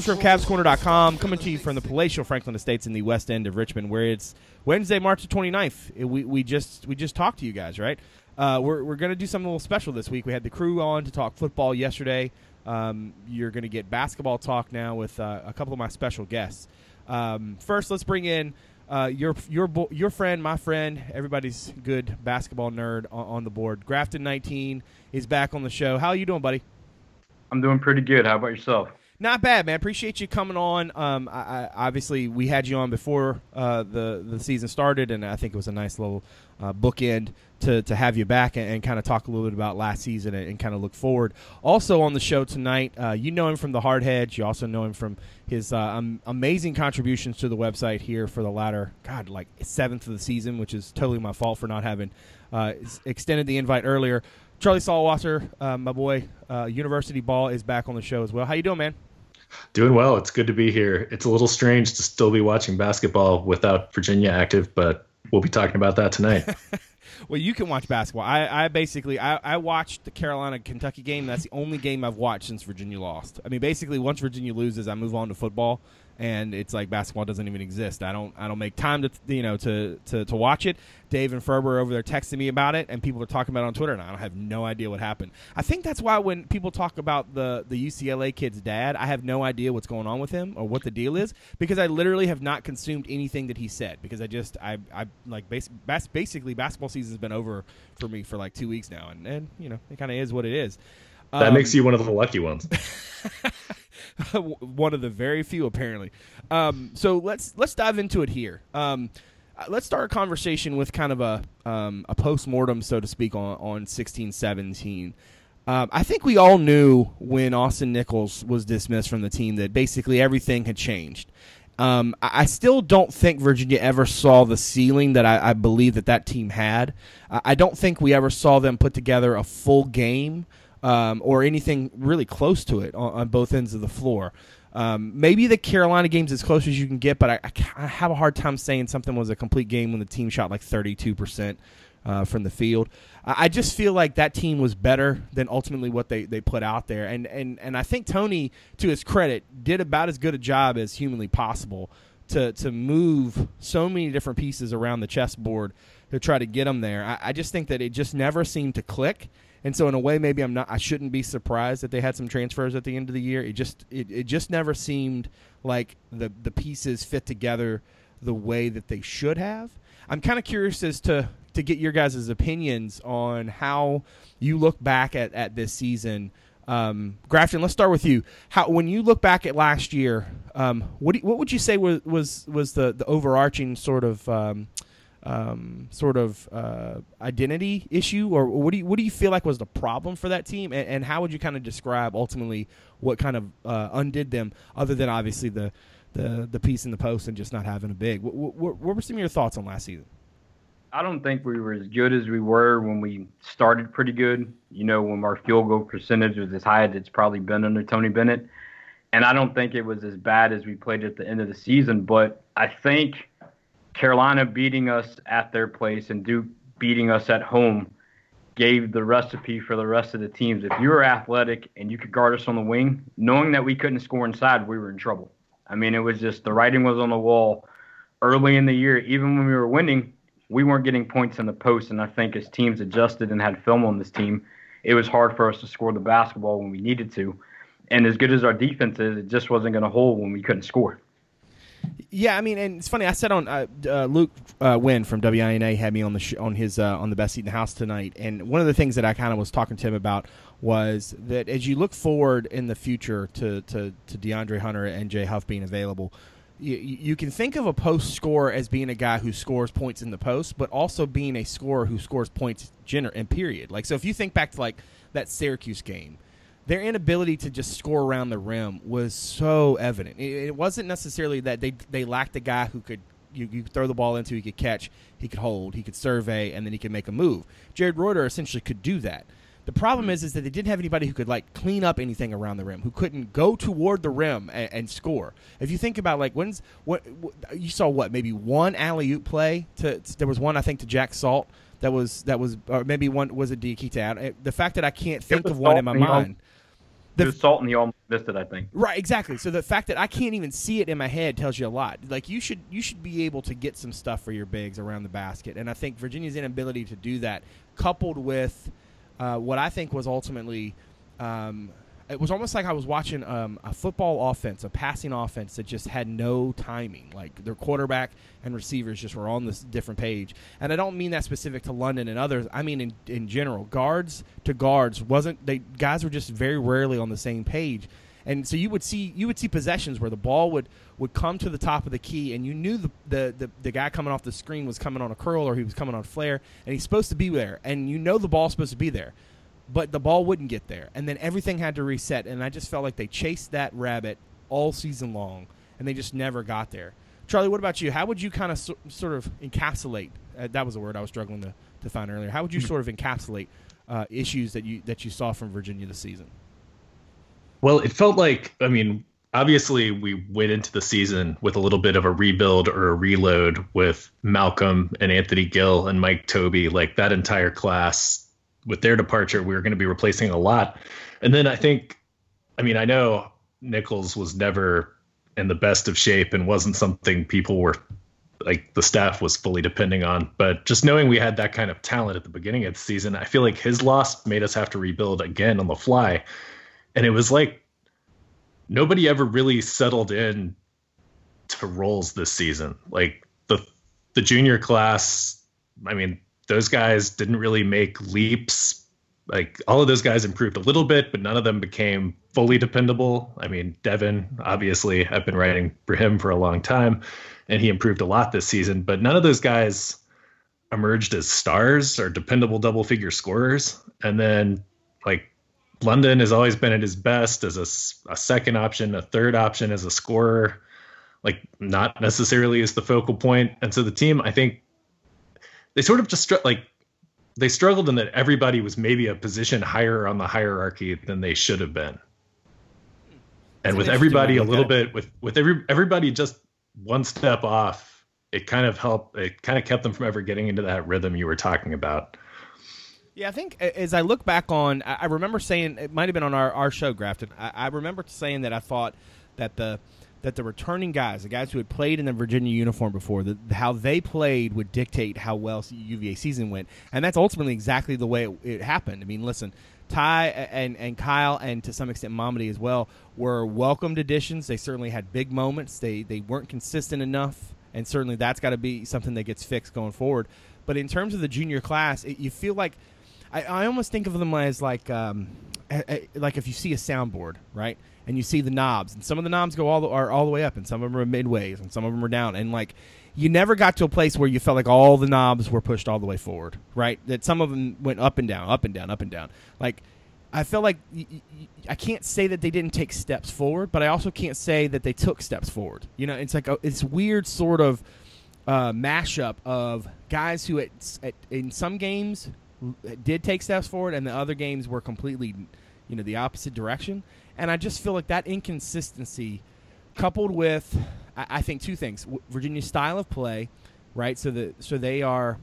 Publisher of CavsCorner.com, coming to you from the palatial Franklin Estates in the west end of Richmond, where it's Wednesday, March the 29th. It- we, we just we just talked to you guys, right? Uh, we're we're going to do something a little special this week. We had the crew on to talk football yesterday. Um, you're going to get basketball talk now with uh, a couple of my special guests. Um, first, let's bring in uh, your your your friend, my friend, everybody's good basketball nerd on, on the board. Grafton 19 is back on the show. How are you doing, buddy? I'm doing pretty good. How about yourself? Not bad, man. Appreciate you coming on. Um, I, I, obviously, we had you on before uh, the the season started, and I think it was a nice little uh, bookend to, to have you back and, and kind of talk a little bit about last season and, and kind of look forward. Also on the show tonight, uh, you know him from the Hard Hardheads. You also know him from his uh, um, amazing contributions to the website here for the latter, God, like seventh of the season, which is totally my fault for not having uh, extended the invite earlier. Charlie Sallwasser, uh, my boy, uh, University Ball is back on the show as well. How you doing, man? Doing well. It's good to be here. It's a little strange to still be watching basketball without Virginia active, but we'll be talking about that tonight. Well, you can watch basketball. I, I basically I, I watched the Carolina Kentucky game. That's the only game I've watched since Virginia lost. I mean, basically, once Virginia loses, I move on to football, and it's like basketball doesn't even exist. I don't I don't make time to you know to to, to watch it. Dave and Ferber are over there texting me about it, and people are talking about it on Twitter, and I don't have no idea what happened. I think that's why when people talk about the the UCLA kid's dad, I have no idea what's going on with him or what the deal is because I literally have not consumed anything that he said because I just I I like bas- bas- basically basketball season's been over for me for like two weeks now, and and you know it kind of is what it is. that Um, makes you one of the lucky ones. one of the very few apparently. Um, so let's let's dive into it here. Um, uh, let's start a conversation with kind of a um, a post mortem, so to speak, on on sixteen seventeen. Um, I think we all knew when Austin Nichols was dismissed from the team that basically everything had changed. Um, I still don't think Virginia ever saw the ceiling that I, I believe that that team had. I don't think we ever saw them put together a full game um, or anything really close to it on, on both ends of the floor. Um, maybe the Carolina game's as close as you can get, but I, I have a hard time saying something was a complete game when the team shot like 32% uh, from the field. I, I just feel like that team was better than ultimately what they, they put out there. And, and, and I think Tony, to his credit, did about as good a job as humanly possible to, to move so many different pieces around the chessboard to try to get them there. I, I just think that it just never seemed to click. And so in a way, maybe I'm not. I shouldn't be surprised that they had some transfers at the end of the year. It just it, it just never seemed like the the pieces fit together the way that they should have. I'm kind of curious as to to get your guys' opinions on how you look back at, at this season. Um, Grafton, let's start with you. How when you look back at last year, um, what do what would you say was was was the the overarching sort of um, um, sort of uh, identity issue, or what do you what do you feel like was the problem for that team, and, and how would you kind of describe ultimately what kind of uh, undid them, other than obviously the the the piece in the post and just not having a big. What, what, what were some of your thoughts on last season? I don't think we were as good as we were when we started pretty good. You know, when our field goal percentage was as high as it's probably been under Tony Bennett. And I don't think it was as bad as we played at the end of the season. But I think Carolina beating us at their place and Duke beating us at home gave the recipe for the rest of the teams. If you were athletic and you could guard us on the wing, knowing that we couldn't score inside, we were in trouble. I mean, it was just the writing was on the wall early in the year. Even when we were winning, we weren't getting points in the post. And I think as teams adjusted and had film on this team, it was hard for us to score the basketball when we needed to. And as good as our defense is, it just wasn't going to hold when we couldn't score. Yeah, I mean, and it's funny. I said on uh, uh, Luke uh, Wynn from WINA had me on the sh- on his uh, on the best seat in the house tonight, and one of the things that I kind of was talking to him about was that as you look forward in the future to to, to DeAndre Hunter and Jay Huff being available, you, you can think of a post scorer as being a guy who scores points in the post, but also being a scorer who scores points gener- and period. Like so, if you think back to like that Syracuse game their inability to just score around the rim was so evident. It, it wasn't necessarily that they they lacked a guy who could you, you throw the ball into, he could catch, he could hold, he could survey, and then he could make a move. Jarred Reuter essentially could do that. The problem is, is that they didn't have anybody who could like clean up anything around the rim, who couldn't go toward the rim and, and score. If you think about like when's what, what you saw, what maybe one alley oop play to there was one I think to Jack Salt that was that was or maybe one was a Diakite. The fact that I can't think of one in my mind. The, the Salton he almost missed it, I think. Right, exactly. So the fact that I can't even see it in my head tells you a lot. Like you should you should be able to get some stuff for your bigs around the basket, and I think Virginia's inability to do that, coupled with uh, what I think was ultimately um, it was almost like I was watching um, a football offense, a passing offense that just had no timing. Like their quarterback and receivers just were on this different page. And I don't mean that specific to London and others. I mean in in general, guards to guards wasn't they guys were just very rarely on the same page. And so you would see you would see possessions where the ball would, would come to the top of the key, and you knew the, the, the, the guy coming off the screen was coming on a curl or he was coming on a flare, and he's supposed to be there, and you know the ball's supposed to be there but the ball wouldn't get there, and then everything had to reset. And I just felt like they chased that rabbit all season long, and they just never got there. Charlie, what about you? How would you kind of so, sort of encapsulate? Uh, that was a word I was struggling to, to find earlier. How would you hmm. sort of encapsulate uh, issues that you that you saw from Virginia this season? Well, it felt like I mean, obviously we went into the season with a little bit of a rebuild or a reload with Malcolm and Anthony Gill and Mike Tobey. like that entire class with their departure, we were going to be replacing a lot. And then I think, I mean, I know Nichols was never in the best of shape and wasn't something people were like the staff was fully depending on. But just knowing we had that kind of talent at the beginning of the season, I feel like his loss made us have to rebuild again on the fly. And it was like nobody ever really settled in to roles this season. Like the the junior class, I mean, those guys didn't really make leaps. Like all of those guys improved a little bit, but none of them became fully dependable. I mean, Devon, obviously, I've been writing for him for a long time, and he improved a lot this season, but none of those guys emerged as stars or dependable double figure scorers. And then, like, London has always been at his best as a, a second option, a third option as a scorer, like, not necessarily as the focal point. And so the team, I think, they sort of just str- like they struggled in that everybody was maybe a position higher on the hierarchy than they should have been. And with everybody a little bit with with every everybody just one step off, it kind of helped it kind of kept them from ever getting into that rhythm you were talking about. Yeah, I think as I look back on, I remember saying it might have been on our, our show, Grafton. I, I remember saying that I thought that the that the returning guys, the guys who had played in the Virginia uniform before, the, how they played would dictate how well UVA season went, and that's ultimately exactly the way it, it happened. I mean, listen, Ty and, and Kyle and to some extent Mamadi as well were welcomed additions. They certainly had big moments. They they weren't consistent enough, and certainly that's got to be something that gets fixed going forward. But in terms of the junior class, it, you feel like I, I almost think of them as like um, like if you see a soundboard, right? and you see the knobs, and some of the knobs go all the, are all the way up, and some of them are midways, and some of them are down, and like you never got to a place where you felt like all the knobs were pushed all the way forward, right? That some of them went up and down, up and down, up and down. Like I felt like y- y- I can't say that they didn't take steps forward, but I also can't say that they took steps forward. You know, it's like a, it's weird sort of uh, mashup of guys who at, at, in some games did take steps forward, and the other games were completely, you know, the opposite direction. And I just feel like that inconsistency, coupled with, I, I think two things: Virginia's style of play, right? So that so they are,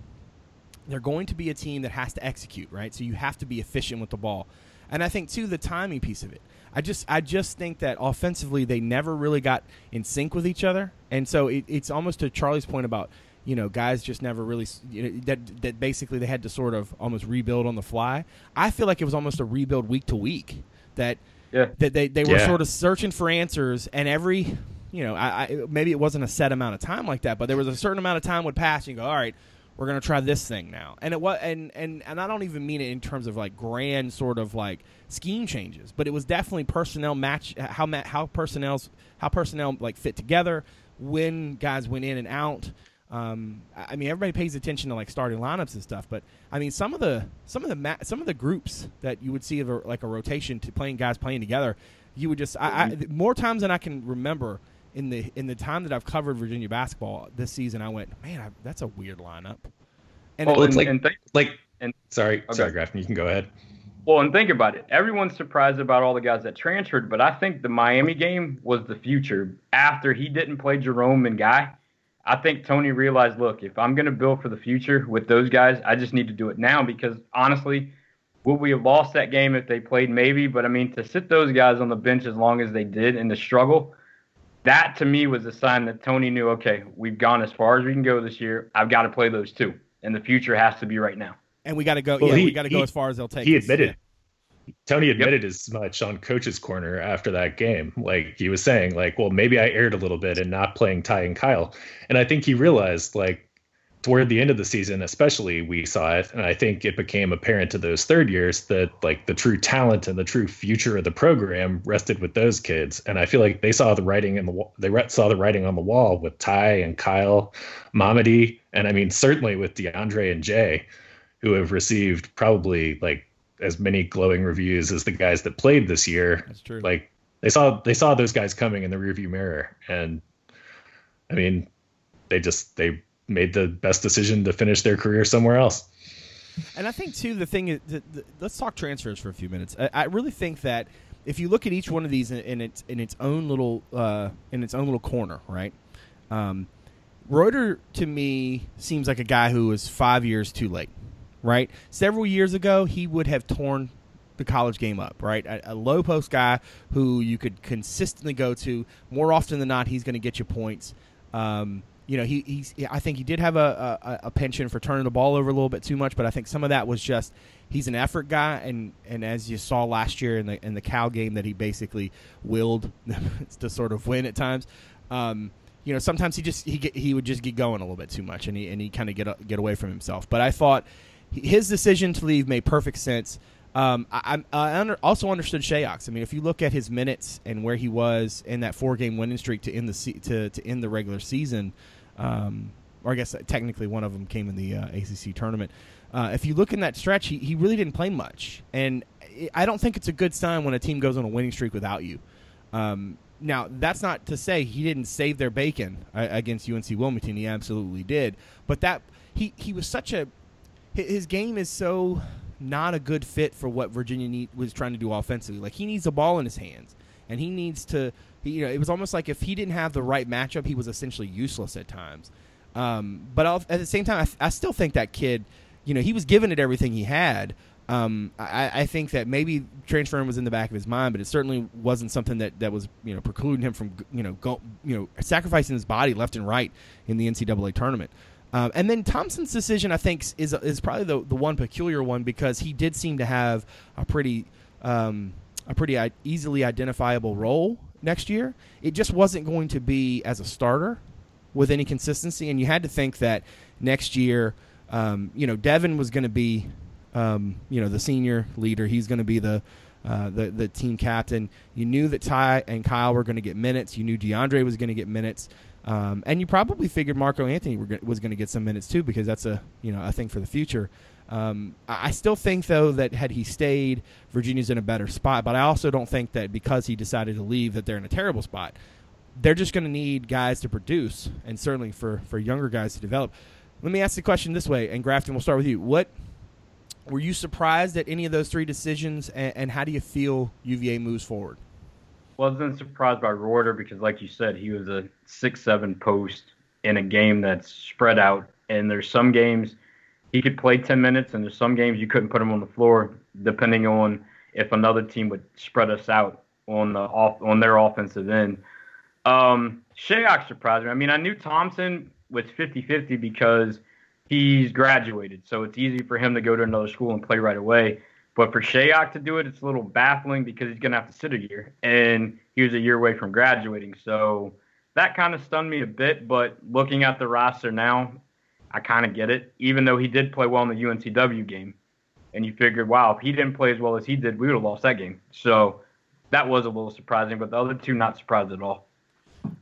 they're going to be a team that has to execute, right? So you have to be efficient with the ball, and I think too the timing piece of it. I just I just think that offensively they never really got in sync with each other, and so it, it's almost to Charlie's point about you know guys just never really you know, that that basically they had to sort of almost rebuild on the fly. I feel like it was almost a rebuild week to week that yeah. That they, they were yeah. sort of searching for answers, and every, you know, I, I, maybe it wasn't a set amount of time like that, but there was a certain amount of time would pass, and you go, all right, we're gonna try this thing now, and it was, and and and I don't even mean it in terms of like grand sort of like scheme changes, but it was definitely personnel match how how personnel's how personnel like fit together when guys went in and out. Um, I mean, everybody pays attention to like starting lineups and stuff, but I mean, some of the some of the ma- some of the groups that you would see of a, like a rotation to playing guys playing together, you would just I, I, mm-hmm. more times than I can remember in the in the time that I've covered Virginia basketball this season, I went, man, I, that's a weird lineup. And well, it, it's like and th- like and sorry, okay. sorry, Grafton, you can go ahead. Well, and think about it. Everyone's surprised about all the guys that transferred, but I think the Miami game was the future. After he didn't play Jerome and Guy, I think Tony realized, look, if I'm going to build for the future with those guys, I just need to do it now because honestly, would we have lost that game if they played? Maybe, but I mean, to sit those guys on the bench as long as they did in the struggle, that to me was a sign that Tony knew, okay, we've gone as far as we can go this year. I've got to play those two, and the future has to be right now. And we got to go. Well, yeah, he, we got to go as far as they'll take. He us. admitted. Tony admitted yep. as much on coach's corner after that game. Like he was saying, like, well, maybe I erred a little bit in not playing Ty and Kyle. And I think he realized, like, toward the end of the season, especially, we saw it, and I think it became apparent to those third years that like the true talent and the true future of the program rested with those kids. And I feel like they saw the writing in the they saw the writing on the wall with Ty and Kyle, Mamadi, and I mean certainly with DeAndre and Jay, who have received probably like as many glowing reviews as the guys that played this year. That's true. Like they saw they saw those guys coming in the rearview mirror, and I mean they just they made the best decision to finish their career somewhere else. And I think too the thing is, the, the, let's talk transfers for a few minutes. I, I, really think that if you look at each one of these in, in its in its own little uh, in its own little corner, right? Um, Reuter to me seems like a guy who was five years too late, right? Several years ago, he would have torn the college game up, right? A, a, low post guy who you could consistently go to. More often than not, he's going to get you points. Um, you know, he he's I think he did have a, a, a penchant for turning the ball over a little bit too much, but I think some of that was just he's an effort guy, and and as you saw last year in the in the Cal game that he basically willed to sort of win at times. Um, you know, sometimes he just he get, he would just get going a little bit too much, and he and he kind of get get away from himself. But I thought his decision to leave made perfect sense. Um, I, I under, also understood Shayok's. I mean, if you look at his minutes and where he was in that four game winning streak to end the se- to to end the regular season, um, or I guess technically one of them came in the uh, ACC tournament. Uh, if you look in that stretch, he, he really didn't play much, and I don't think it's a good sign when a team goes on a winning streak without you. Um, now, that's not to say he didn't save their bacon uh, against UNC Wilmington. He absolutely did, but that he he was such a his game is so not a good fit for what Virginia need, was trying to do offensively. Like he needs a ball in his hands, and he needs to he, you know, it was almost like if he didn't have the right matchup, he was essentially useless at times. Um, but I'll, at the same time, I, I, still think that kid, you know, he was giving it everything he had. Um, I, I, think that maybe transferring was in the back of his mind, but it certainly wasn't something that, that was you know precluding him from you know go, you know sacrificing his body left and right in the NCAA tournament. Um, and then Thompson's decision, I think, is is probably the the one peculiar one because he did seem to have a pretty um, a pretty easily identifiable role next year. It just wasn't going to be as a starter with any consistency, and you had to think that next year, um, you know, Devon was going to be, um, you know, the senior leader. He's going to be the uh, the the team captain. You knew that Ty and Kyle were going to get minutes. You knew DeAndre was going to get minutes. Um, and you probably figured Marco Anthony was going to get some minutes too because that's a you know a thing for the future. Um, I still think, though, that had he stayed, Virginia's in a better spot. But I also don't think that because he decided to leave, that they're in a terrible spot. They're just going to need guys to produce, and certainly for for younger guys to develop. Let me ask the question this way, and Grafton, we'll start with you. What were you surprised at any of those three decisions, and, and how do you feel UVA moves forward? Wasn't surprised by Reuter because, like you said, he was a six-seven post in a game that's spread out, and there's some games – he could play 10 minutes, and there's some games you couldn't put him on the floor, depending on if another team would spread us out on the off on their offensive end. Um, Shayok surprised me. I mean, I knew Thompson was 50-50 because he's graduated, so it's easy for him to go to another school and play right away. But for Shayok to do it, it's a little baffling because he's going to have to sit a year, and he was a year away from graduating. So that kind of stunned me a bit. But looking at the roster now, I kind of get it, even though he did play well in the UNCW game. And you figured, wow, if he didn't play as well as he did, we would have lost that game. So that was a little surprising, but the other two not surprised at all.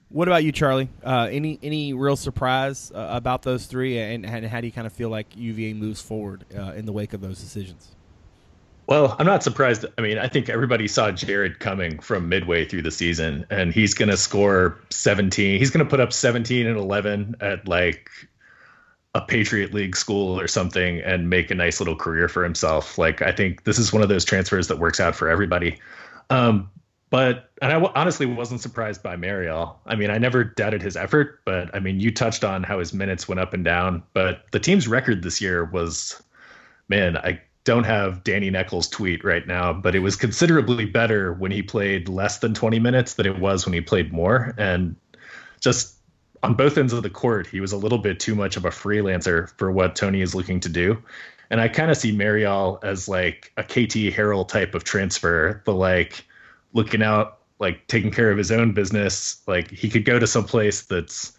What about you, Charlie? Uh, any any real surprise uh, about those three, and, and, how do you kind of feel like UVA moves forward uh, in the wake of those decisions? Well, I'm not surprised. I mean, I think everybody saw Jarred coming from midway through the season, and he's going to score 17. He's going to put up 17 and 11 at like a Patriot League school or something and make a nice little career for himself. Like I think this is one of those transfers that works out for everybody. Um, But and I w- honestly wasn't surprised by Marial. I mean, I never doubted his effort, but I mean, you touched on how his minutes went up and down. But the team's record this year was, man, I don't have Danny Neckel's tweet right now, but it was considerably better when he played less than 20 minutes than it was when he played more. And just on both ends of the court, he was a little bit too much of a freelancer for what Tony is looking to do. And I kind of see Marial as like a KT Harrell type of transfer, the like looking out, like taking care of his own business. Like he could go to some place that's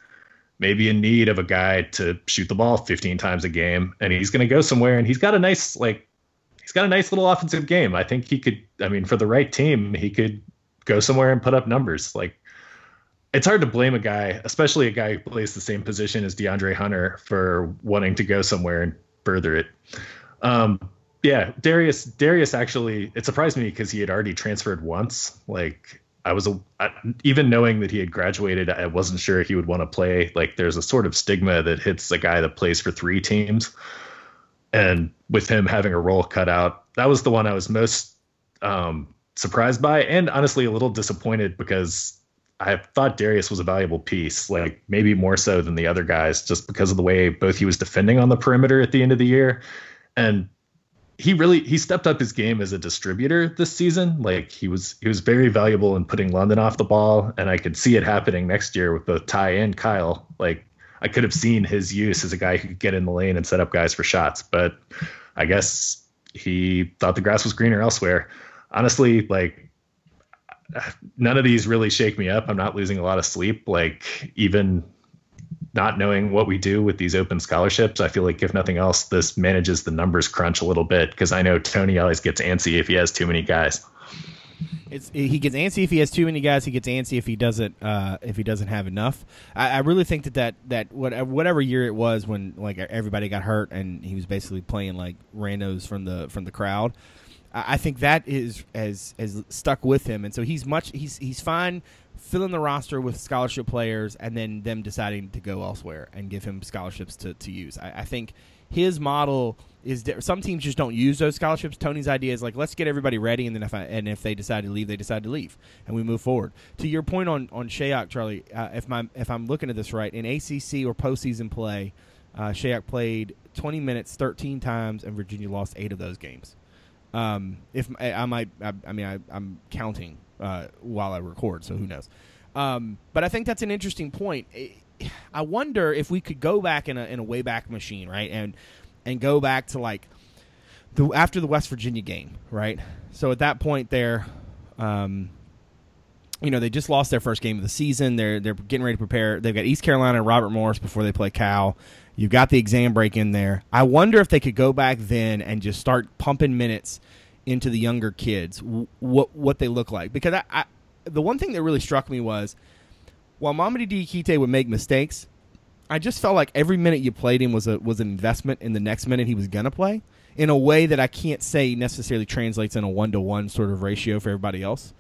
maybe in need of a guy to shoot the ball 15 times a game, and he's going to go somewhere, and he's got a nice like he's got a nice little offensive game. I think he could. I mean, for the right team, he could go somewhere and put up numbers. Like it's hard to blame a guy, especially a guy who plays the same position as DeAndre Hunter, for wanting to go somewhere and further it. Um, yeah, Darius. Darius actually, it surprised me because he had already transferred once. Like I was a, I, even knowing that he had graduated, I wasn't sure he would want to play. Like there's a sort of stigma that hits a guy that plays for three teams, and with him having a role cut out, that was the one I was most um, surprised by, and honestly a little disappointed because I thought Darius was a valuable piece, like maybe more so than the other guys, just because of the way both he was defending on the perimeter at the end of the year, and he really he stepped up his game as a distributor this season. Like he was he was very valuable in putting London off the ball, and I could see it happening next year with both Ty and Kyle. Like I could have seen his use as a guy who could get in the lane and set up guys for shots, but I guess he thought the grass was greener elsewhere. Honestly, like none of these really shake me up. I'm not losing a lot of sleep. Like even not knowing what we do with these open scholarships, I feel like if nothing else, this manages the numbers crunch a little bit because I know Tony always gets antsy if he has too many guys. It's, he gets antsy if he has too many guys. He gets antsy if he doesn't uh, if he doesn't have enough. I, I, really think that that that whatever year it was when like everybody got hurt and he was basically playing like randos from the from the crowd. I think that is has has stuck with him, and so he's much he's he's fine filling the roster with scholarship players and then them deciding to go elsewhere and give him scholarships to, to use. I, I think his model is di- some teams just don't use those scholarships. Tony's idea is like let's get everybody ready, and then if I, and if they decide to leave, they decide to leave, and we move forward. To your point on on Shayok, Charlie, uh, if my if I'm looking at this right, in ACC or postseason play, uh, Shayok played 20 minutes 13 times, and Virginia lost eight of those games. Um, if I, I might, I, I mean, I, I'm counting uh, while I record, so who knows? Um, but I think that's an interesting point. I wonder if we could go back in a in a way back machine, right, and and go back to like the after the West Virginia game, right? So at that point, there, um, you know, they just lost their first game of the season. They're they're getting ready to prepare. They've got East Carolina and Robert Morris before they play Cal. You've got the exam break in there. I wonder if they could go back then and just start pumping minutes into the younger kids, what what they look like. Because I, I the one thing that really struck me was while Mamadi Diakite would make mistakes, I just felt like every minute you played him was a was an investment in the next minute he was gonna play in a way that I can't say necessarily translates in a one to one sort of ratio for everybody else.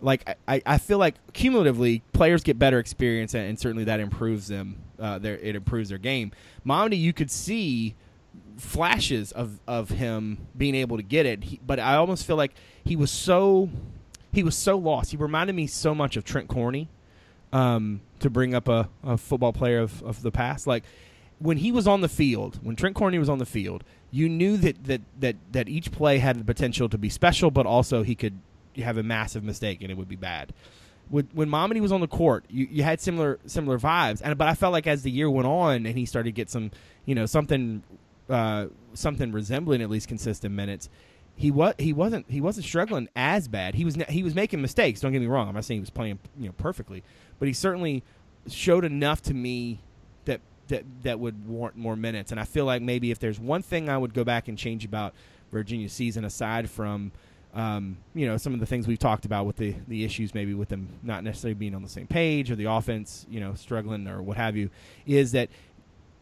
Like I, I feel like cumulatively players get better experience and, and certainly that improves them. Uh, their it improves their game. Mamadi, you could see flashes of, of him being able to get it, he, but I almost feel like he was so he was so lost. He reminded me so much of Trent Corney. Um, to bring up a, a football player of, of the past, like when he was on the field, when Trent Corney was on the field, you knew that, that, that, that each play had the potential to be special, but also he could have a massive mistake and it would be bad. When, when Mamadi was on the court, you, you had similar similar vibes, and but I felt like as the year went on and he started to get some, you know, something uh, something resembling at least consistent minutes, he was he wasn't he wasn't struggling as bad. He was he was making mistakes. Don't get me wrong. I'm not saying he was playing you know perfectly, but he certainly showed enough to me that that that would warrant more minutes. And I feel like maybe if there's one thing I would go back and change about Virginia's season, aside from um, you know some of the things we've talked about with the the issues maybe with them not necessarily being on the same page or the offense you know struggling or what have you, is that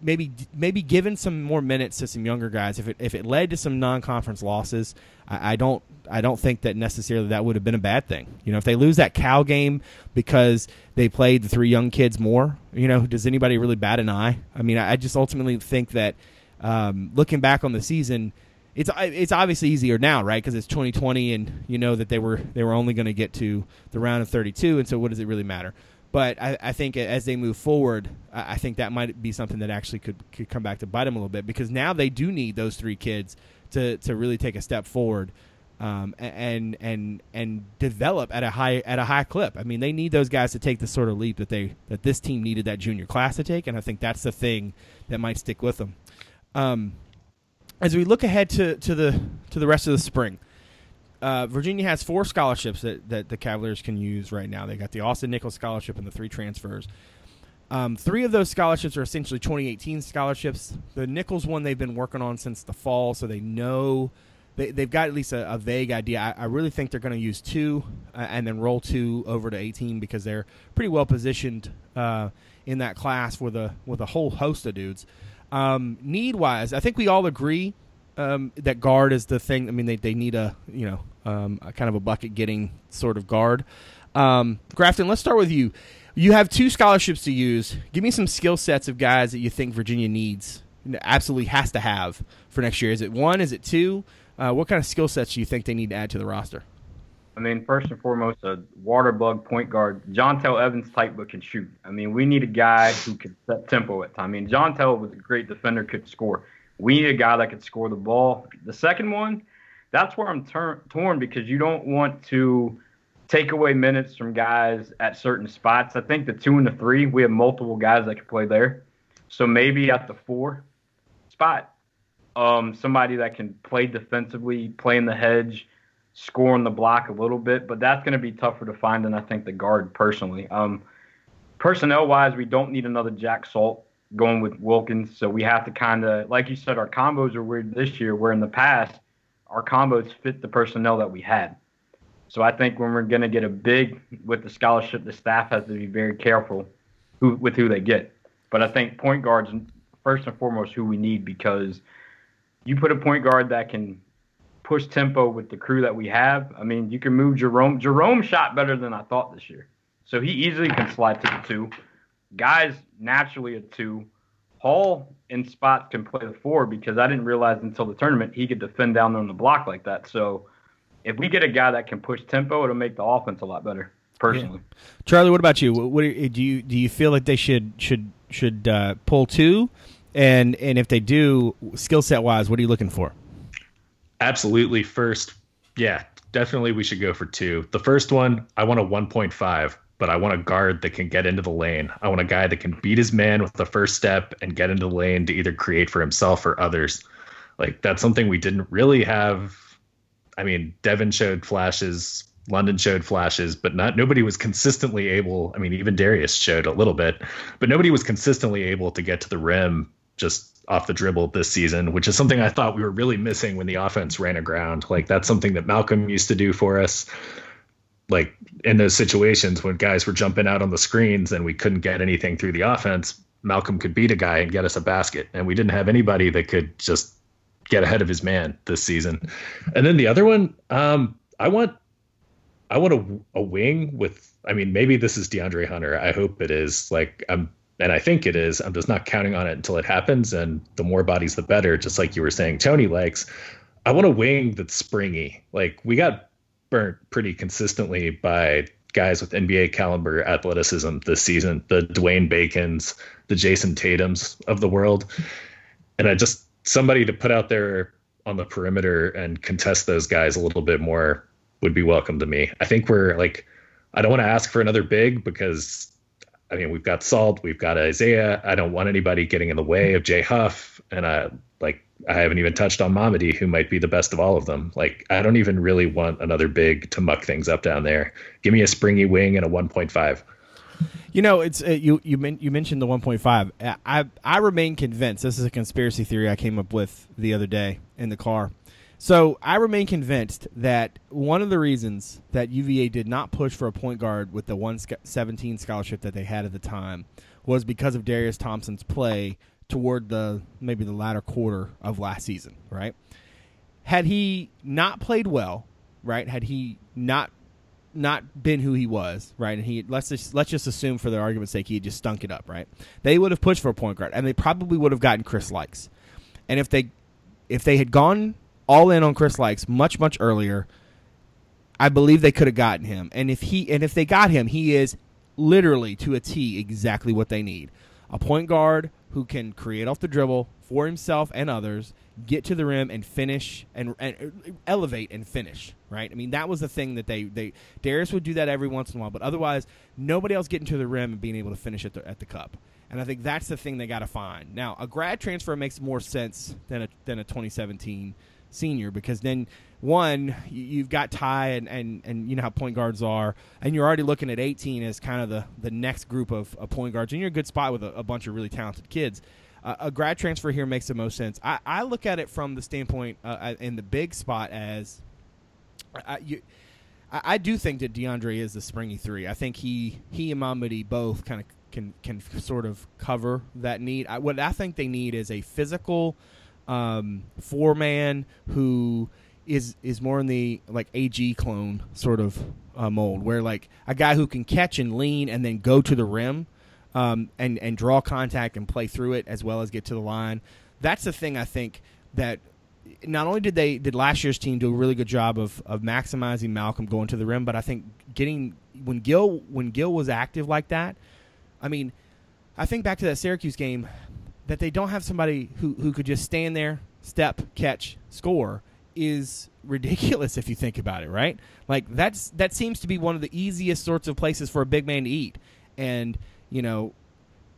maybe maybe given some more minutes to some younger guys, if it if it led to some non-conference losses, I, I, don't I don't think that necessarily that would have been a bad thing. You know, if they lose that Cal game because they played the three young kids more, you know, does anybody really bat an eye? I mean, I, I just ultimately think that um, looking back on the season, it's it's obviously easier now, right? Because it's 2020, and you know that they were they were only going to get to the round of 32, and so what does it really matter? But I, I think as they move forward, I think that might be something that actually could could come back to bite them a little bit because now they do need those three kids to to really take a step forward. Um, and and and develop at a high at a high clip. I mean, they need those guys to take the sort of leap that they that this team needed that junior class to take, and I think that's the thing that might stick with them. Um, as we look ahead to, to the to the rest of the spring, uh, Virginia has four scholarships that, that the Cavaliers can use right now. They got the Austin Nichols scholarship and the three transfers. Um, three of those scholarships are essentially 2018 scholarships. The Nichols one they've been working on since the fall, so they know they, they've got at least a, a vague idea. I, I, really think they're going to use two uh, and then roll two over to 18 because they're pretty well positioned uh, in that class with a with a whole host of dudes. Um, need wise, I think we all agree um, that guard is the thing. I mean, they, they need a you know um, a kind of a bucket getting sort of guard. Um, Grafton, let's start with you. You have two scholarships to use. Give me some skill sets of guys that you think Virginia needs, absolutely has to have for next year. Is it one? Is it two? Uh, what kind of skill sets do you think they need to add to the roster? I mean, first and foremost, a water bug point guard. Jontel Evans type, but can shoot. I mean, we need a guy who can set tempo at time. I mean, Jontel was a great defender, could score. We need a guy that could score the ball. The second one, that's where I'm ter- torn because you don't want to take away minutes from guys at certain spots. I think the two and the three, we have multiple guys that can play there. So maybe at the four spot, um, somebody that can play defensively, play in the hedge, score on the block a little bit, but that's going to be tougher to find than I think the guard personally. Um, personnel wise, we don't need another Jack Salt going with Wilkins, so we have to kind of, like you said, our combos are weird this year, where in the past our combos fit the personnel that we had. So I think when we're going to get a big with the scholarship, the staff has to be very careful who, with who they get. But I think point guards first and foremost who we need because you put a point guard that can push tempo with the crew that we have. I mean, you can move Jerome. Jerome shot better than I thought this year. So he easily can slide to the two. Guys naturally a two. Hall in spots can play the four because I didn't realize until the tournament he could defend down on the block like that. So if we get a guy that can push tempo, it'll make the offense a lot better. Personally, yeah. Charlie, what about you? What, what, do you do? You feel like they should should should uh, pull two, and and if they do, skill set wise, what are you looking for? Absolutely. First, yeah, definitely we should go for two. The first one, I want a 1.5, but I want a guard that can get into the lane. I want a guy that can beat his man with the first step and get into the lane to either create for himself or others. Like that's something we didn't really have. I mean, Devon showed flashes, London showed flashes, but not nobody was consistently able. I mean, even Darius showed a little bit, but nobody was consistently able to get to the rim just off the dribble this season, which is something I thought we were really missing when the offense ran aground. Like that's something that Malcolm used to do for us. Like in those situations when guys were jumping out on the screens and we couldn't get anything through the offense, Malcolm could beat a guy and get us a basket. And we didn't have anybody that could just get ahead of his man this season. And then the other one, um, I want I want a, a wing with I mean, maybe this is DeAndre Hunter. I hope it is. Like I'm and I think it is. I'm just not counting on it until it happens. And the more bodies, the better. Just like you were saying, Tony likes. I want a wing that's springy. Like we got burnt pretty consistently by guys with NBA caliber athleticism this season. The Dwayne Bacon's, the Jayson Tatum's of the world, and I just somebody to put out there on the perimeter and contest those guys a little bit more would be welcome to me. I think we're like, I don't want to ask for another big because I mean, we've got Salt, we've got Isaiah. I don't want anybody getting in the way of Jay Huff, and I like I haven't even touched on Mamadi, who might be the best of all of them. Like I don't even really want another big to muck things up down there. Give me a springy wing and a 1.5. You know, it's uh, you you men- you mentioned the 1.5. I I remain convinced. This is a conspiracy theory I came up with the other day in the car so I remain convinced that one of the reasons that UVA did not push for a point guard with the 117 scholarship that they had at the time was because of Darius Thompson's play toward the maybe the latter quarter of last season, right? Had he not played well, right? Had he not not been who he was, right? And he let's just let's just assume for the argument's sake he had just stunk it up, right? They would have pushed for a point guard, and they probably would have gotten Chris Lykes. And if they if they had gone all in on Chris Lykes much much earlier, I believe they could have gotten him. And if he and if they got him, he is literally to a T exactly what they need. A point guard who can create off the dribble for himself and others, get to the rim and finish and, and uh, elevate and finish. Right? I mean, that was the thing that they they Darius would do that every once in a while, but otherwise, nobody else getting to the rim and being able to finish at the at the cup. And I think that's the thing they got to find. Now, a grad transfer makes more sense than a than a 2017 senior because then one you've got Ty and, and, and you know how point guards are, and you're already looking at 18 as kind of the, the next group of, of point guards, and you're a good spot with a, a bunch of really talented kids. Uh, a grad transfer here makes the most sense. I, I look at it from the standpoint uh, in the big spot as I, you, I, I, do think that DeAndre is the springy three. I think he he and Mamadi both kind of can can sort of cover that need. I, what I think they need is a physical um, four man who is is more in the like AG clone sort of uh, mold, where like a guy who can catch and lean and then go to the rim um, and and draw contact and play through it as well as get to the line. That's the thing I think that not only did they did last year's team do a really good job of of maximizing Malcolm going to the rim, but I think getting when Gill when Gill was active like that, I mean, I think back to that Syracuse game that they don't have somebody who who could just stand there, step, catch, score is ridiculous if you think about it, right? Like that's that seems to be one of the easiest sorts of places for a big man to eat. And you know,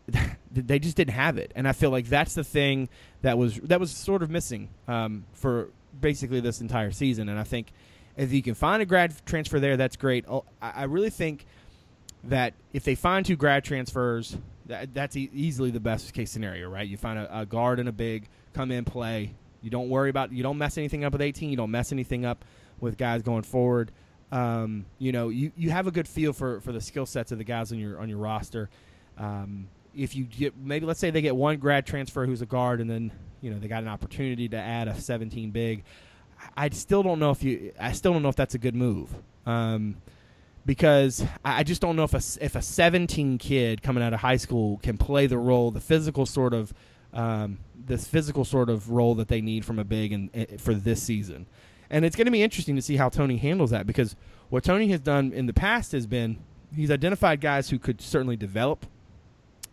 they just didn't have it, and I feel like that's the thing that was that was sort of missing um, for basically this entire season. And I think if you can find a grad transfer there, that's great. Oh, I really think that if they find two grad transfers, that, that's e- easily the best case scenario, right? You find a, a guard and a big come in play. You don't worry about you don't mess anything up with 18. You don't mess anything up with guys going forward. Um, you know, you, you have a good feel for, for the skill sets of the guys on your on your roster. Um, if you get maybe let's say they get one grad transfer who's a guard, and then you know they got an opportunity to add a 17 big. I still don't know if you. I still don't know if that's a good move. Um, because I just don't know if a if a 17 kid coming out of high school can play the role, the physical sort of um, this physical sort of role that they need from a big and for this season. And it's going to be interesting to see how Tony handles that because what Tony has done in the past has been he's identified guys who could certainly develop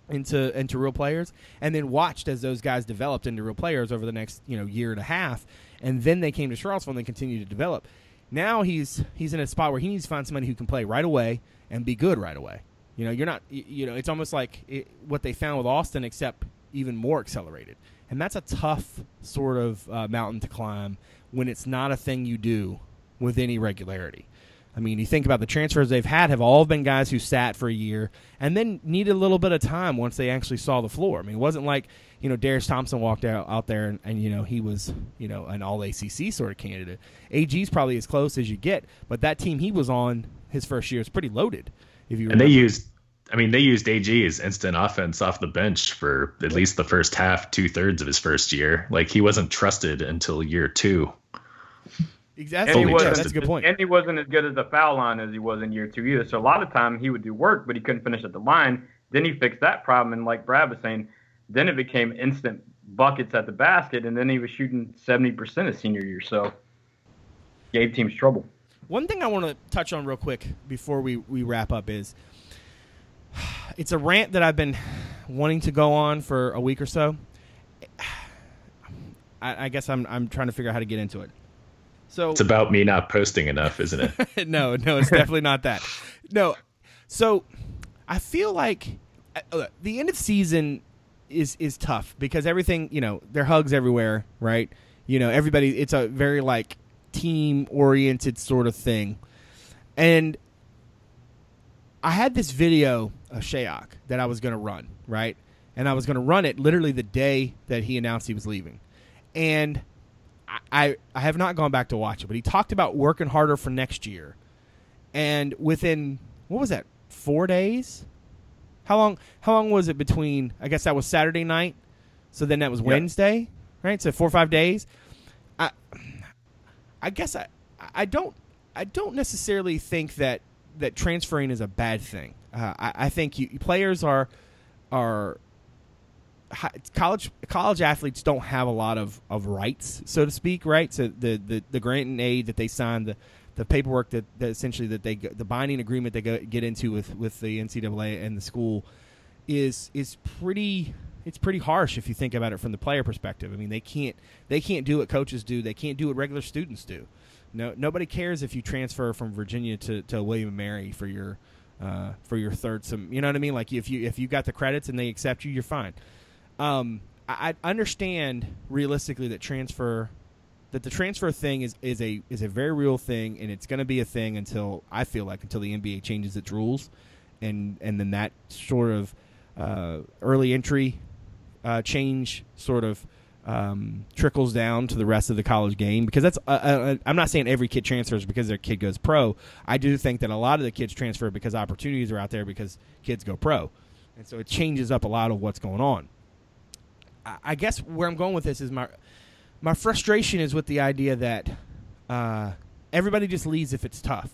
into into real players and then watched as those guys developed into real players over the next, you know, year and a half and then they came to Charlottesville and they continued to develop. Now he's he's in a spot where he needs to find somebody who can play right away and be good right away. You know, you're not you know, it's almost like it, what they found with Austin except even more accelerated. And that's a tough sort of uh, mountain to climb when it's not a thing you do with any regularity. I mean, you think about the transfers they've had have all been guys who sat for a year and then needed a little bit of time once they actually saw the floor. I mean, it wasn't like, you know, Darius Thompson walked out, out there and, and, you know, he was, you know, an all ACC sort of candidate. AG's probably as close as you get, but that team he was on his first year is pretty loaded. If you And they used I mean, they used AG as instant offense off the bench for at least the first half, two thirds of his first year. Like he wasn't trusted until year two. Exactly. And he wasn't, that's a good point. And he wasn't as good as the foul line as he was in year two either. So a lot of time he would do work, but he couldn't finish at the line. Then he fixed that problem, and like Brad was saying, then it became instant buckets at the basket, and then he was shooting seventy percent his senior year. So gave teams trouble. One thing I want to touch on real quick before we, we wrap up is it's a rant that I've been wanting to go on for a week or so. I, I guess I'm I'm trying to figure out how to get into it. So it's about me not posting enough, isn't it? no, no, it's definitely not that. No, so I feel like uh, the end of season is is tough because everything you know there hugs everywhere, right? You know, everybody. It's a very like team oriented sort of thing, and I had this video of Shayok that I was going to run, right? And I was going to run it literally the day that he announced he was leaving. And I, I have not gone back to watch it, but he talked about working harder for next year. And within what was that? 4 days? How long how long was it between I guess that was Saturday night. So then that was yep. Wednesday, right? So 4 or 5 days. I I guess I I don't I don't necessarily think that that transferring is a bad thing. Uh, I, I, think you, players are are college college athletes don't have a lot of, of rights, so to speak, right? So the, the, the grant and aid that they signed, the the paperwork that, that essentially that they the binding agreement they go, get into with, with the NCAA and the school is is pretty it's pretty harsh if you think about it from the player perspective. I mean, they can't they can't do what coaches do. They can't do what regular students do. No, nobody cares if you transfer from Virginia to, to William and Mary for your uh, for your third some. You know what I mean? Like if you if you got the credits and they accept you, you're fine. Um, I, I understand realistically that transfer that the transfer thing is, is a is a very real thing and it's going to be a thing until I feel like until the NBA changes its rules and and then that sort of uh, early entry uh, change sort of um, trickles down to the rest of the college game because that's uh, uh, I'm not saying every kid transfers because their kid goes pro. I do think that a lot of the kids transfer because opportunities are out there because kids go pro, and so it changes up a lot of what's going on. I, I guess where I'm going with this is my my frustration is with the idea that uh, everybody just leaves if it's tough,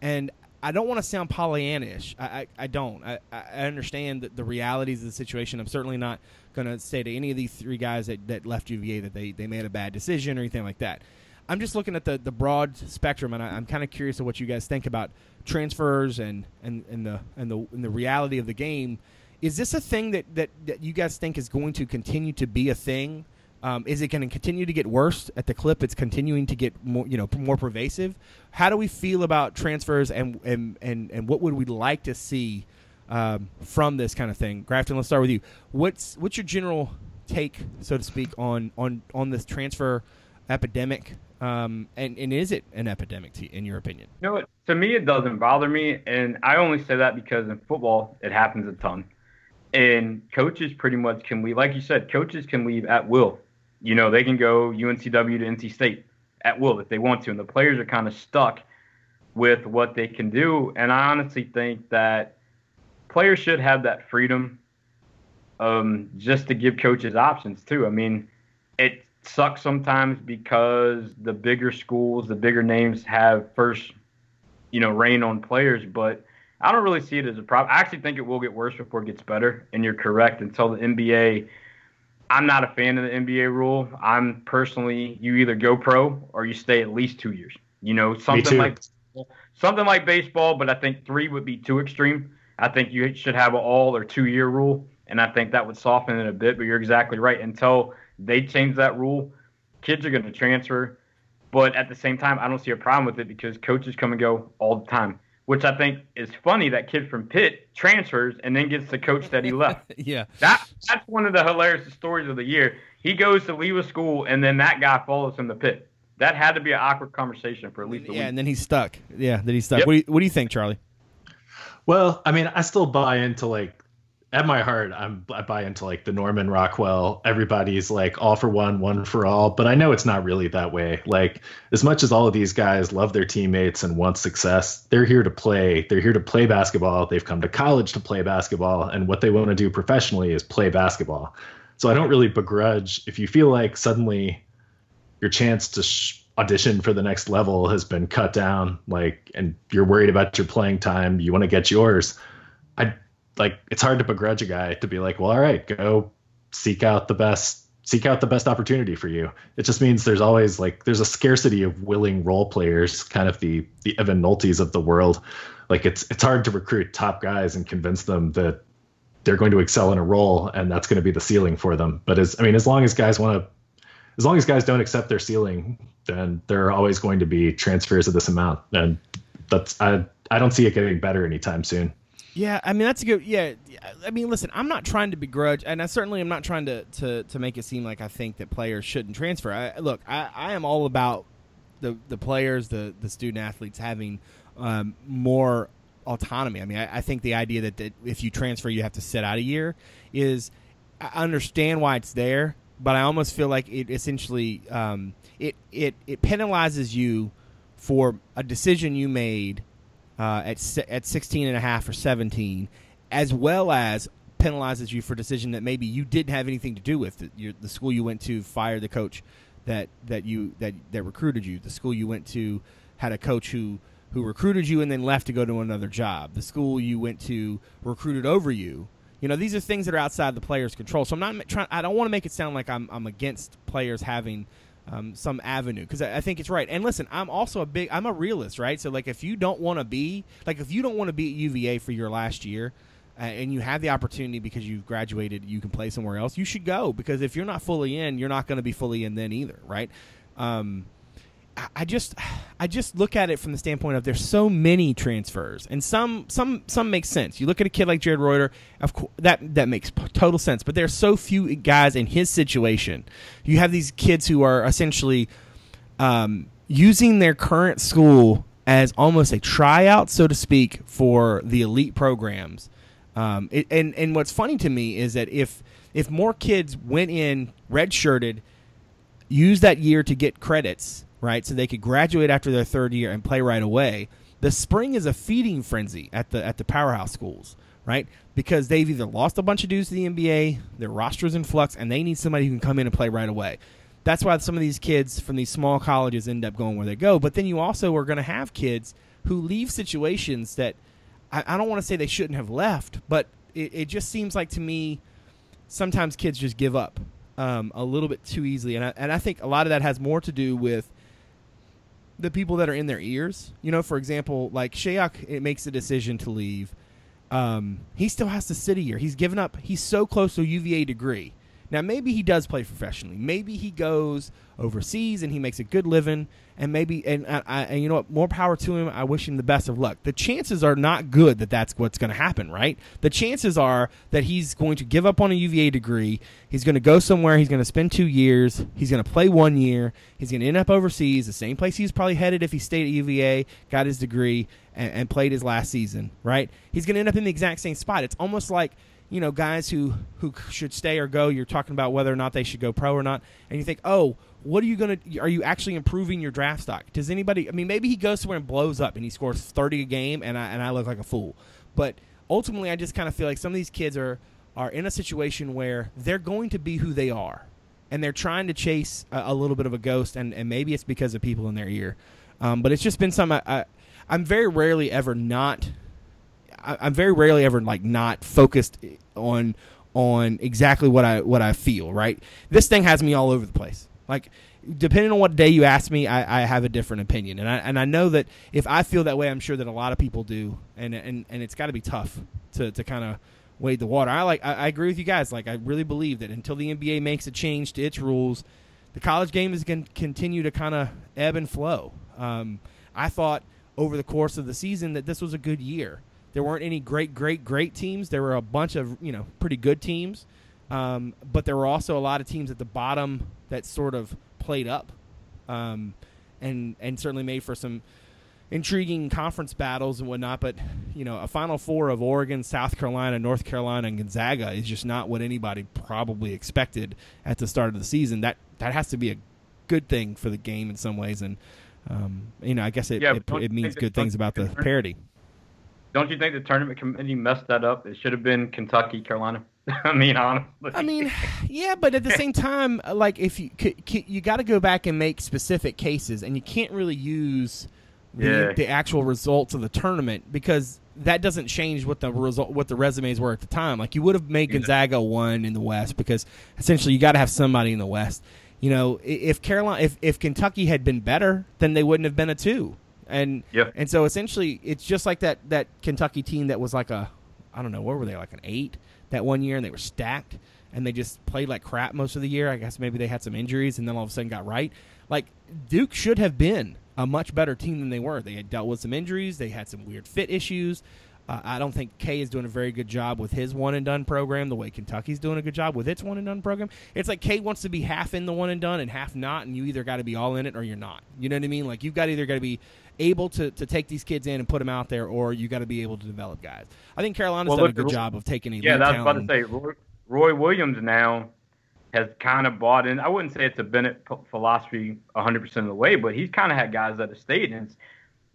and I don't want to sound Pollyannish. I, I, I don't. I, I understand the, the realities of the situation. I'm certainly not going to say to any of these three guys that, that left UVA that they, they made a bad decision or anything like that. I'm just looking at the, the broad spectrum, and I, am kind of curious of what you guys think about transfers and, and, and the and the and the reality of the game. Is this a thing that, that, that you guys think is going to continue to be a thing? Um, is it going to continue to get worse at the clip? It's continuing to get more, you know, more pervasive. How do we feel about transfers, and and and, and what would we like to see um, from this kind of thing? Grafton, let's start with you. What's what's your general take, so to speak, on on on this transfer epidemic? Um, and, and is it an epidemic to, in your opinion? You know? To me, it doesn't bother me, and I only say that because in football it happens a ton, and coaches pretty much can leave. Like you said, coaches can leave at will you know, they can go UNCW to NC State at will if they want to, and the players are kind of stuck with what they can do. And I honestly think that players should have that freedom um, just to give coaches options too. I mean, it sucks sometimes because the bigger schools, the bigger names have first, you know, reign on players, but I don't really see it as a problem. I actually think it will get worse before it gets better, and you're correct. Until the NBA I'm not a fan of the NBA rule. I'm personally, you either go pro or you stay at least two years. You know, something like something like baseball, but I think three would be too extreme. I think you should have an all or two year rule, and I think that would soften it a bit. But you're exactly right. Until they change that rule, kids are going to transfer. But at the same time, I don't see a problem with it because coaches come and go all the time which I think is funny. That kid from Pitt transfers and then gets the coach that he left. yeah, that that's one of the hilarious stories of the year. He goes to leave a school and then that guy follows him to Pitt. That had to be an awkward conversation for at least a yeah, week. and then he's stuck. Yeah, then he's stuck. Yep. What, do you, what do you think, Charlie? Well, I mean, I still buy into like at my heart, I'm I buy into like the Norman Rockwell. Everybody's like all for one, one for all. But I know it's not really that way. Like as much as all of these guys love their teammates and want success, they're here to play. They're here to play basketball. They've come to college to play basketball, and what they want to do professionally is play basketball. So I don't really begrudge if you feel like suddenly your chance to sh- audition for the next level has been cut down, like, and you're worried about your playing time. You want to get yours. I like it's hard to begrudge a guy to be like, well, all right, go seek out the best seek out the best opportunity for you. It just means there's always like there's a scarcity of willing role players, kind of the the Evan Noltes of the world. Like it's it's hard to recruit top guys and convince them that they're going to excel in a role and that's going to be the ceiling for them. But as I mean, as long as guys want to as long as guys don't accept their ceiling, then there are always going to be transfers of this amount. And that's I I don't see it getting better anytime soon. Yeah, I mean that's a good. Yeah, I mean, listen, I'm not trying to begrudge, and I certainly am not trying to to, to make it seem like I think that players shouldn't transfer. I, look, I, I am all about the the players, the the student athletes having um, more autonomy. I mean, I, I think the idea that, that if you transfer, you have to sit out a year is. I understand why it's there, but I almost feel like it essentially um, it it it penalizes you for a decision you made uh, at at 16 and a half or 17, as well as penalizes you for a decision that maybe you didn't have anything to do with. The, the school you went to fired the coach that that you that that recruited you. The school you went to had a coach who who recruited you and then left to go to another job. The school you went to recruited over you You know, these are things that are outside the player's control. So I'm not trying. I don't want to make it sound like I'm I'm against players having um, some avenue because I, I, think it's right. And listen, I'm also a big I'm a realist, right? So like if you don't want to be like if you don't want to be at UVA for your last year. Uh, and you have the opportunity because you've graduated, you can play somewhere else. You should go because if you're not fully in, you're not going to be fully in then either, right? Um, I just I just look at it from the standpoint of there's so many transfers and some some some make sense. You look at a kid like Jarred Reuter, of course that that makes total sense. But there's so few guys in his situation. You have these kids who are essentially um, using their current school as almost a tryout, so to speak, for the elite programs. Um, it, and and what's funny to me is that if if more kids went in redshirted, used that year to get credits right? So they could graduate after their third year and play right away. The spring is a feeding frenzy at the at the powerhouse schools, right? Because they've either lost a bunch of dudes to the NBA, their rosters in flux, and they need somebody who can come in and play right away. That's why some of these kids from these small colleges end up going where they go. But then you also are going to have kids who leave situations that I, I don't want to say they shouldn't have left, but it, it just seems like to me sometimes kids just give up um, a little bit too easily, and I, and I think a lot of that has more to do with the people that are in their ears. You know, for example, like Shayok, it makes a decision to leave. Um, he still has to sit a year. He's given up. He's so close to a UVA degree. Now, maybe he does play professionally. Maybe he goes overseas and he makes a good living. And maybe, and, I, and you know what? More power to him. I wish him the best of luck. The chances are not good that that's what's going to happen, right? The chances are that he's going to give up on a UVA degree. He's going to go somewhere. He's going to spend two years. He's going to play one year. He's going to end up overseas, the same place he's probably headed if he stayed at UVA, got his degree, and, and played his last season, right? He's going to end up in the exact same spot. It's almost like you know guys who who should stay or go. You're talking about whether or not they should go pro or not, and you think, oh, what are you gonna? Are you actually improving your draft stock? Does anybody? I mean, maybe he goes somewhere and blows up and he scores 30 a game, and I and I look like a fool. But ultimately, I just kind of feel like some of these kids are are in a situation where they're going to be who they are, and they're trying to chase a, a little bit of a ghost, and, and maybe it's because of people in their ear. Um, but it's just been some. I, I, I'm very rarely ever not I, am very rarely ever like not focused on on exactly what I what I feel. Right, this thing has me all over the place. Like depending on what day you ask me, I, I, have a different opinion, and I and I know that if I feel that way, I'm sure that a lot of people do, and and and it's got to be tough to to kind of wade the water. I like I, I, agree with you guys. Like I really believe that until the NBA makes a change to its rules, the college game is going to continue to kind of ebb and flow. Um, I thought over the course of the season that this was a good year. There weren't any great, great, great teams. There were a bunch of you know pretty good teams, um, but there were also a lot of teams at the bottom that sort of played up, um, and and certainly made for some intriguing conference battles and whatnot. But you know, a Final Four of Oregon, South Carolina, North Carolina, and Gonzaga is just not what anybody probably expected at the start of the season. That that has to be a good thing for the game in some ways, and um, you know, I guess it, yeah, it, it means good things about the parity. Don't you think the tournament committee messed that up? It should have been Kentucky, Carolina. I mean, honestly. I mean, yeah, but at the same time, uh, like if you you got to go back and make specific cases, and you can't really use the, yeah. the actual results of the tournament because that doesn't change what the result what the resumes were at the time. Like you would have made Gonzaga one in the West because essentially you got to have somebody in the West. You know, if Carolina, if if Kentucky had been better, then they wouldn't have been a two. And yeah. and so essentially, it's just like that that Kentucky team that was like a, I don't know, what were they like an eight that one year, and they were stacked, and they just played like crap most of the year. I guess maybe they had some injuries, and then all of a sudden got right. Like Duke should have been a much better team than they were. They had dealt with some injuries. They had some weird fit issues. Uh, I don't think K is doing a very good job with his one and done program the way Kentucky's doing a good job with its one and done program. It's like K wants to be half in the one and done and half not, and you either got to be all in it or you're not. You know what I mean? Like you've got either got to be able to, to take these kids in and put them out there, or you got to be able to develop guys. I think Carolina's well, done a good job of taking a yeah. That's about to say Roy, Roy Williams now has kind of bought in. I wouldn't say it's a Bennett philosophy 100% of the way, but he's kind of had guys that have stayed, and it's,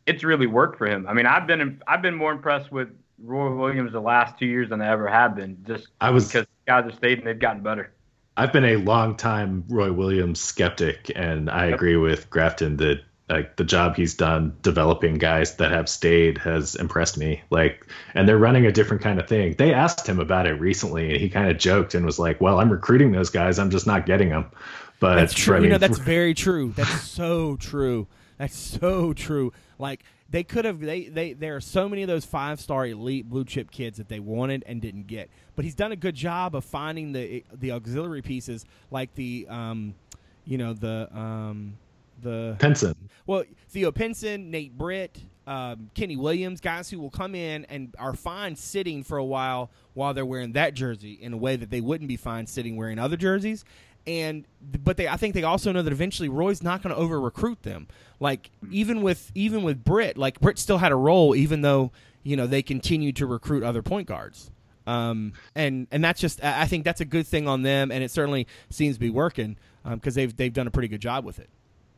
it's really worked for him. I mean, I've been I've been more impressed with Roy Williams the last two years than I ever have been. Just I was because guys have stayed and they've gotten better. I've been a long time Roy Williams skeptic, and I agree with Grafton that like the job he's done developing guys that have stayed has impressed me. Like, and they're running a different kind of thing. They asked him about it recently, and he kind of joked and was like, "Well, I'm recruiting those guys. I'm just not getting them." But that's true. I mean, you know, that's very true. That's so true. That's so true. Like they could have they, they there are so many of those five star elite blue chip kids that they wanted and didn't get. But he's done a good job of finding the the auxiliary pieces like the um you know the um the Pinson. Well, Theo Pinson, Nate Britt, um, Kenny Williams, guys who will come in and are fine sitting for a while while they're wearing that jersey in a way that they wouldn't be fine sitting wearing other jerseys and but they I think they also know that eventually Roy's not going to over recruit them. Like even with even with Britt, like Britt still had a role even though you know they continued to recruit other point guards. Um, and and that's just I think that's a good thing on them, and it certainly seems to be working because um, they've they've done a pretty good job with it.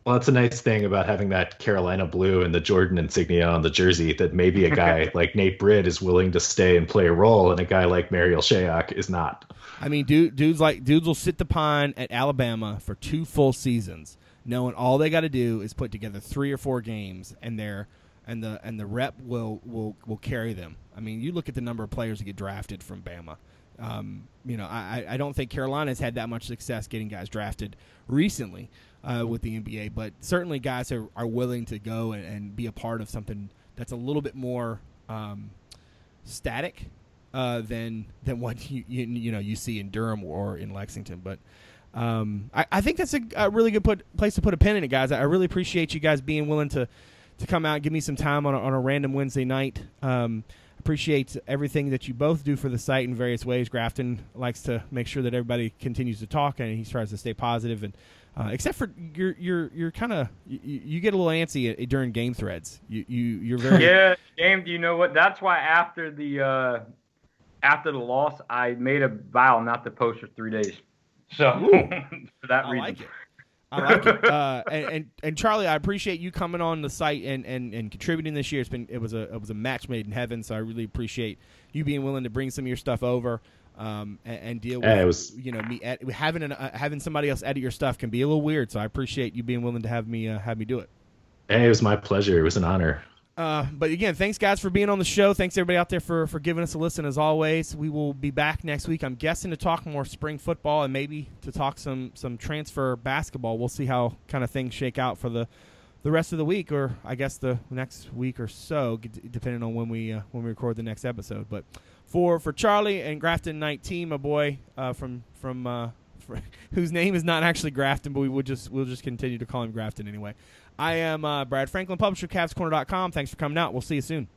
Well, that's a nice thing about having that Carolina blue and the Jordan insignia on the jersey that maybe a guy like Nate Britt is willing to stay and play a role, and a guy like Marial Shayok is not. I mean, dude, dudes like dudes will sit the pine at Alabama for two full seasons, knowing all they got to do is put together three or four games, and they're and the and the rep will will will carry them. I mean, you look at the number of players that get drafted from Bama. Um, you know, I, I don't think Carolina's had that much success getting guys drafted recently uh, with the NBA, but certainly guys are, are willing to go and, and be a part of something that's a little bit more um, static uh, than than what you, you, you know you see in Durham or in Lexington. But um, I, I, think that's a, a really good put, place to put a pin in it, guys. I really appreciate you guys being willing to to come out and give me some time on a, on a random Wednesday night. Um, appreciate everything that you both do for the site in various ways. Grafton likes to make sure that everybody continues to talk, and he tries to stay. And uh, except for you're you're you're kind of you, you, get a little antsy during game threads. You you you're very yeah. Game, do you know what? That's why after the uh, after the loss, I made a vow not to post for three days. So for that I reason. Like it. I like it. Uh, and, and, and Charlie, I appreciate you coming on the site and, and, and contributing this year. It's been it was a it was a match made in heaven. So I really appreciate you being willing to bring some of your stuff over. Um, and, and, deal with yeah, was, you know me ed- having an, uh, having somebody else edit your stuff can be a little weird. So I appreciate you being willing to have me uh, have me do it. Hey, it was my pleasure. It was an honor. Uh, but again, thanks guys for being on the show. Thanks everybody out there for, for giving us a listen as always. We will be back next week. I'm guessing to talk more spring football and maybe to talk some some transfer basketball. We'll see how kind of things shake out for the the rest of the week, or I guess the next week or so, depending on when we uh, when we record the next episode. But for for Charlie and Grafton 19, my boy uh, from from uh, whose name is not actually Grafton, but we would just we'll just continue to call him Grafton anyway. I am uh, Brad Franklin, publisher, of CavsCorner.com. Thanks for coming out. We'll see you soon.